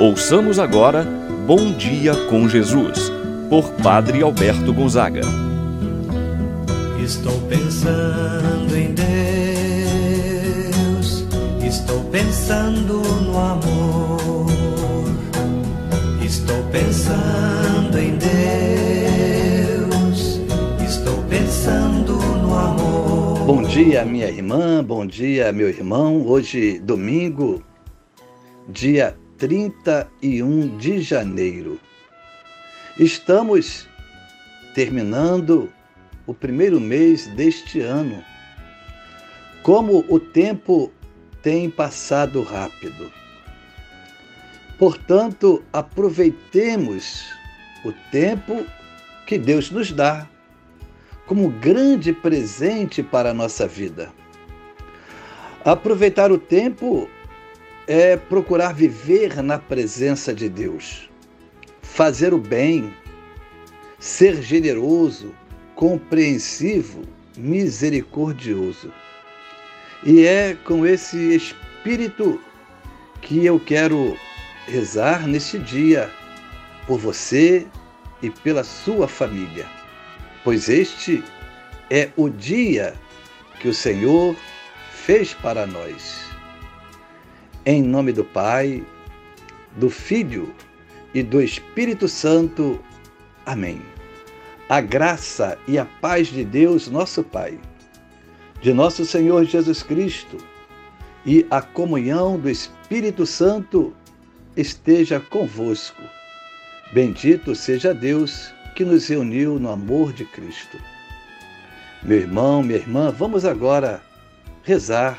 Ouçamos agora Bom Dia com Jesus, por Padre Alberto Gonzaga. Estou pensando em Deus, estou pensando no amor, estou pensando em Deus, estou pensando no amor. Bom dia, minha irmã, bom dia, meu irmão. Hoje, domingo, dia 31 de janeiro. Estamos terminando o primeiro mês deste ano. Como o tempo tem passado rápido. Portanto, aproveitemos o tempo que Deus nos dá como grande presente para a nossa vida. Aproveitar o tempo é procurar viver na presença de Deus, fazer o bem, ser generoso, compreensivo, misericordioso. E é com esse espírito que eu quero rezar neste dia por você e pela sua família, pois este é o dia que o Senhor fez para nós. Em nome do Pai, do Filho e do Espírito Santo. Amém. A graça e a paz de Deus, nosso Pai, de nosso Senhor Jesus Cristo e a comunhão do Espírito Santo esteja convosco. Bendito seja Deus que nos reuniu no amor de Cristo. Meu irmão, minha irmã, vamos agora rezar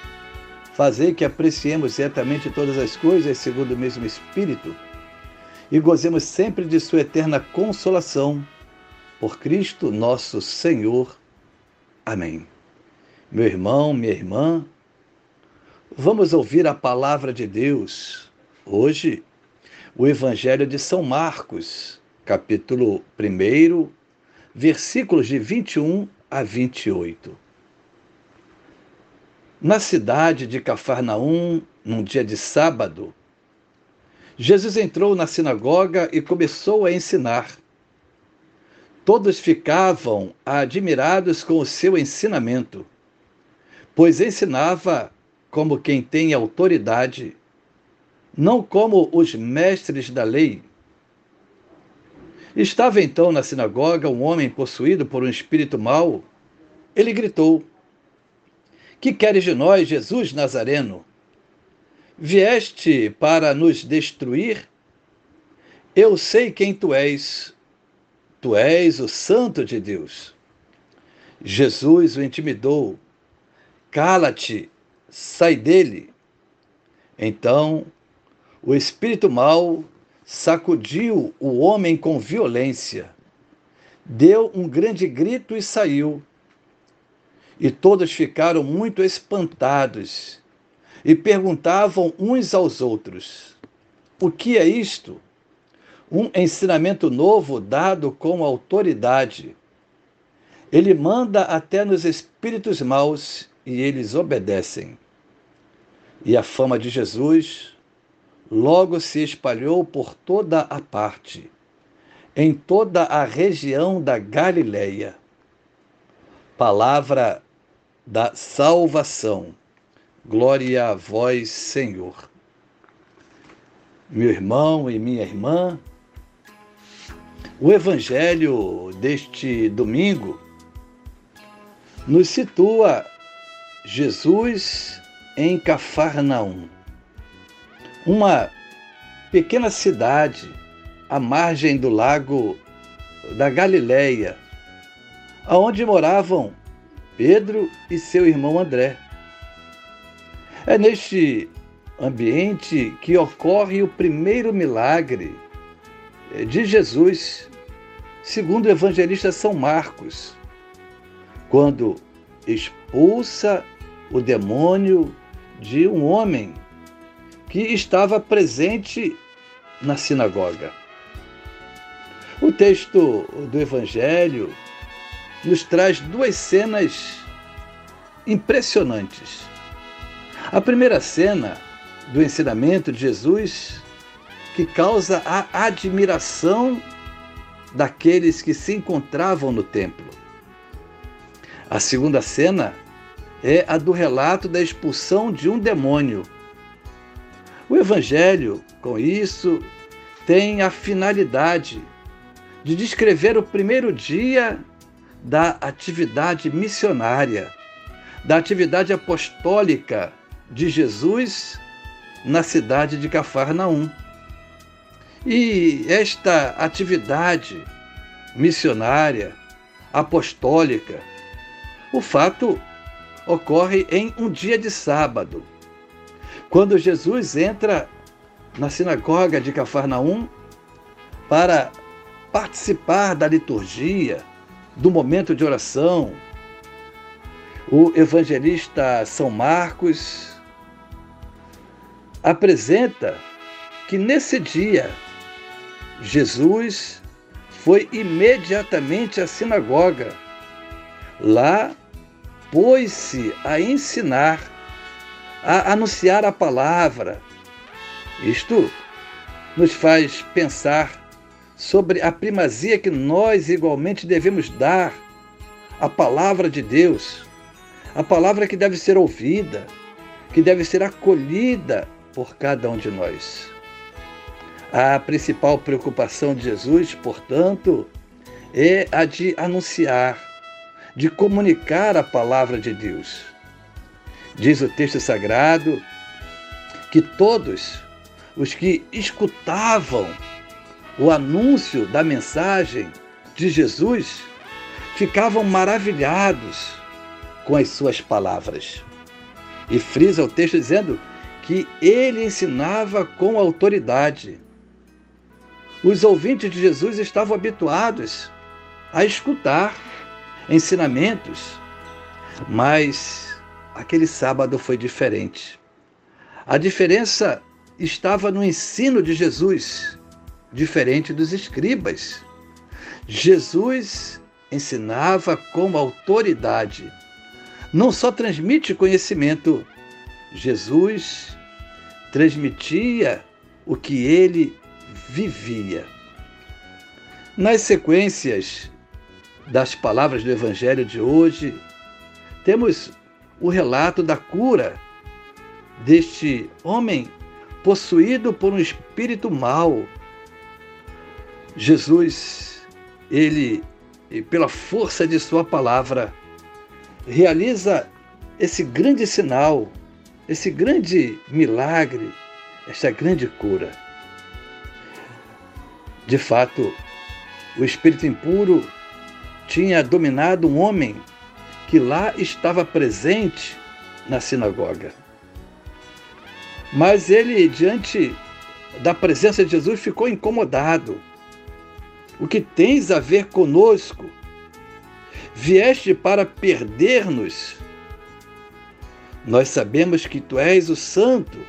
Fazer que apreciemos certamente todas as coisas segundo o mesmo Espírito e gozemos sempre de Sua eterna consolação. Por Cristo nosso Senhor. Amém. Meu irmão, minha irmã, vamos ouvir a palavra de Deus. Hoje, o Evangelho de São Marcos, capítulo 1, versículos de 21 a 28. Na cidade de Cafarnaum, num dia de sábado, Jesus entrou na sinagoga e começou a ensinar. Todos ficavam admirados com o seu ensinamento, pois ensinava como quem tem autoridade, não como os mestres da lei. Estava então na sinagoga um homem possuído por um espírito mau. Ele gritou: que queres de nós, Jesus Nazareno? Vieste para nos destruir? Eu sei quem tu és. Tu és o Santo de Deus. Jesus o intimidou. Cala-te, sai dele. Então, o espírito mau sacudiu o homem com violência, deu um grande grito e saiu e todos ficaram muito espantados e perguntavam uns aos outros: O que é isto? Um ensinamento novo dado com autoridade. Ele manda até nos espíritos maus e eles obedecem. E a fama de Jesus logo se espalhou por toda a parte, em toda a região da Galileia. Palavra da salvação. Glória a vós, Senhor. Meu irmão e minha irmã, o evangelho deste domingo nos situa Jesus em Cafarnaum, uma pequena cidade à margem do lago da Galileia, aonde moravam Pedro e seu irmão André. É neste ambiente que ocorre o primeiro milagre de Jesus, segundo o evangelista São Marcos, quando expulsa o demônio de um homem que estava presente na sinagoga. O texto do Evangelho nos traz duas cenas impressionantes. A primeira cena do ensinamento de Jesus que causa a admiração daqueles que se encontravam no templo. A segunda cena é a do relato da expulsão de um demônio. O Evangelho, com isso, tem a finalidade de descrever o primeiro dia da atividade missionária, da atividade apostólica de Jesus na cidade de Cafarnaum. E esta atividade missionária, apostólica, o fato ocorre em um dia de sábado, quando Jesus entra na sinagoga de Cafarnaum para participar da liturgia, do momento de oração. O evangelista São Marcos apresenta que nesse dia Jesus foi imediatamente à sinagoga. Lá pôs-se a ensinar, a anunciar a palavra. Isto nos faz pensar sobre a primazia que nós igualmente devemos dar à palavra de Deus, a palavra que deve ser ouvida, que deve ser acolhida por cada um de nós. A principal preocupação de Jesus, portanto, é a de anunciar, de comunicar a palavra de Deus. Diz o texto sagrado que todos os que escutavam o anúncio da mensagem de Jesus ficavam maravilhados com as suas palavras. E frisa o texto dizendo que ele ensinava com autoridade os ouvintes de Jesus estavam habituados a escutar ensinamentos, mas aquele sábado foi diferente. A diferença estava no ensino de Jesus, diferente dos escribas. Jesus ensinava com autoridade. Não só transmite conhecimento, Jesus transmitia o que ele vivia. Nas sequências das palavras do Evangelho de hoje, temos o relato da cura deste homem possuído por um espírito mau. Jesus, ele, pela força de sua palavra, realiza esse grande sinal, esse grande milagre, esta grande cura. De fato, o espírito impuro tinha dominado um homem que lá estava presente na sinagoga. Mas ele, diante da presença de Jesus, ficou incomodado. O que tens a ver conosco? Vieste para perder-nos? Nós sabemos que tu és o Santo.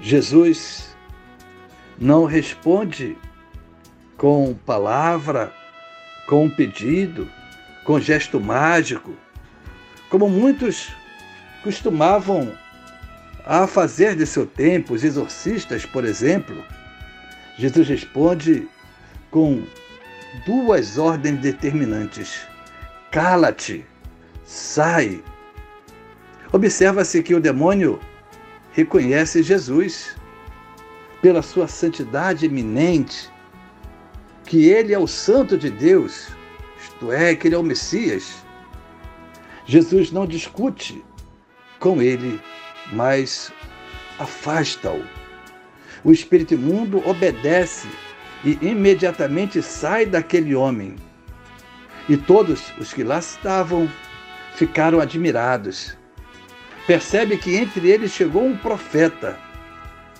Jesus não responde com palavra, com um pedido, com gesto mágico, como muitos costumavam a fazer de seu tempo, os exorcistas, por exemplo. Jesus responde com duas ordens determinantes: cala-te, sai. Observa-se que o demônio reconhece Jesus pela sua santidade eminente, que ele é o Santo de Deus, isto é, que ele é o Messias. Jesus não discute com ele, mas afasta-o. O espírito imundo obedece e imediatamente sai daquele homem. E todos os que lá estavam ficaram admirados, percebe que entre eles chegou um profeta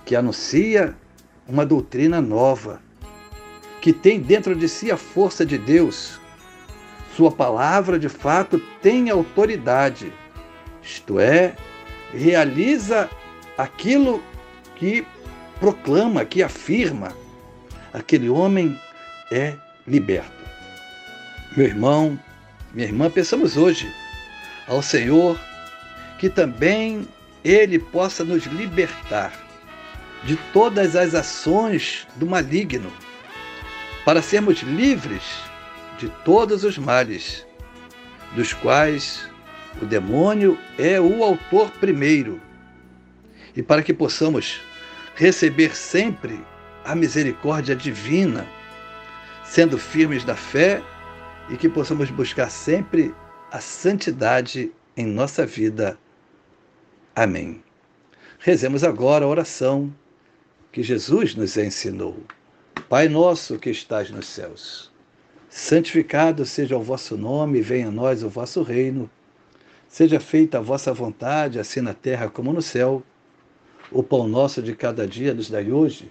que anuncia uma doutrina nova, que tem dentro de si a força de Deus. Sua palavra, de fato, tem autoridade, isto é, realiza aquilo que proclama, que afirma. Aquele homem é liberto. Meu irmão, minha irmã, pensamos hoje ao Senhor que também Ele possa nos libertar de todas as ações do maligno, para sermos livres de todos os males, dos quais o demônio é o autor primeiro, e para que possamos receber sempre a misericórdia divina, sendo firmes na fé e que possamos buscar sempre a santidade em nossa vida. Amém. Rezemos agora a oração que Jesus nos ensinou. Pai nosso que estás nos céus, santificado seja o vosso nome, venha a nós o vosso reino. Seja feita a vossa vontade, assim na terra como no céu. O pão nosso de cada dia nos dai hoje.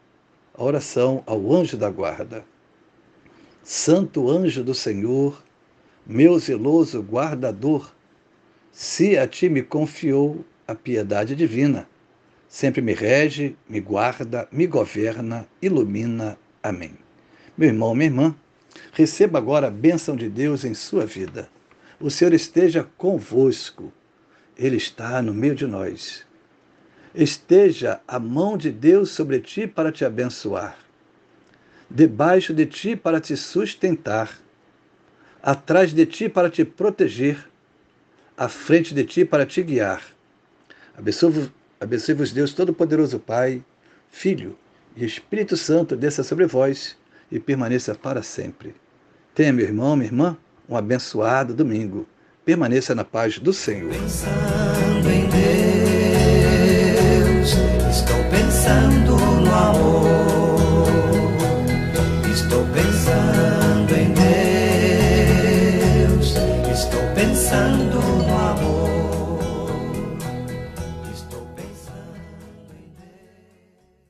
a oração ao anjo da guarda. Santo anjo do Senhor, meu zeloso guardador, se a ti me confiou a piedade divina, sempre me rege, me guarda, me governa, ilumina. Amém. Meu irmão, minha irmã, receba agora a bênção de Deus em sua vida. O Senhor esteja convosco. Ele está no meio de nós. Esteja a mão de Deus sobre ti para te abençoar, debaixo de ti para te sustentar, atrás de ti para te proteger, à frente de ti para te guiar. Abençoe Abençoe-vos Deus Todo-Poderoso Pai, Filho e Espírito Santo, desça sobre vós e permaneça para sempre. Tenha, meu irmão, minha irmã, um abençoado domingo. Permaneça na paz do Senhor. Pensando em Deus pensando no amor, estou pensando em Deus.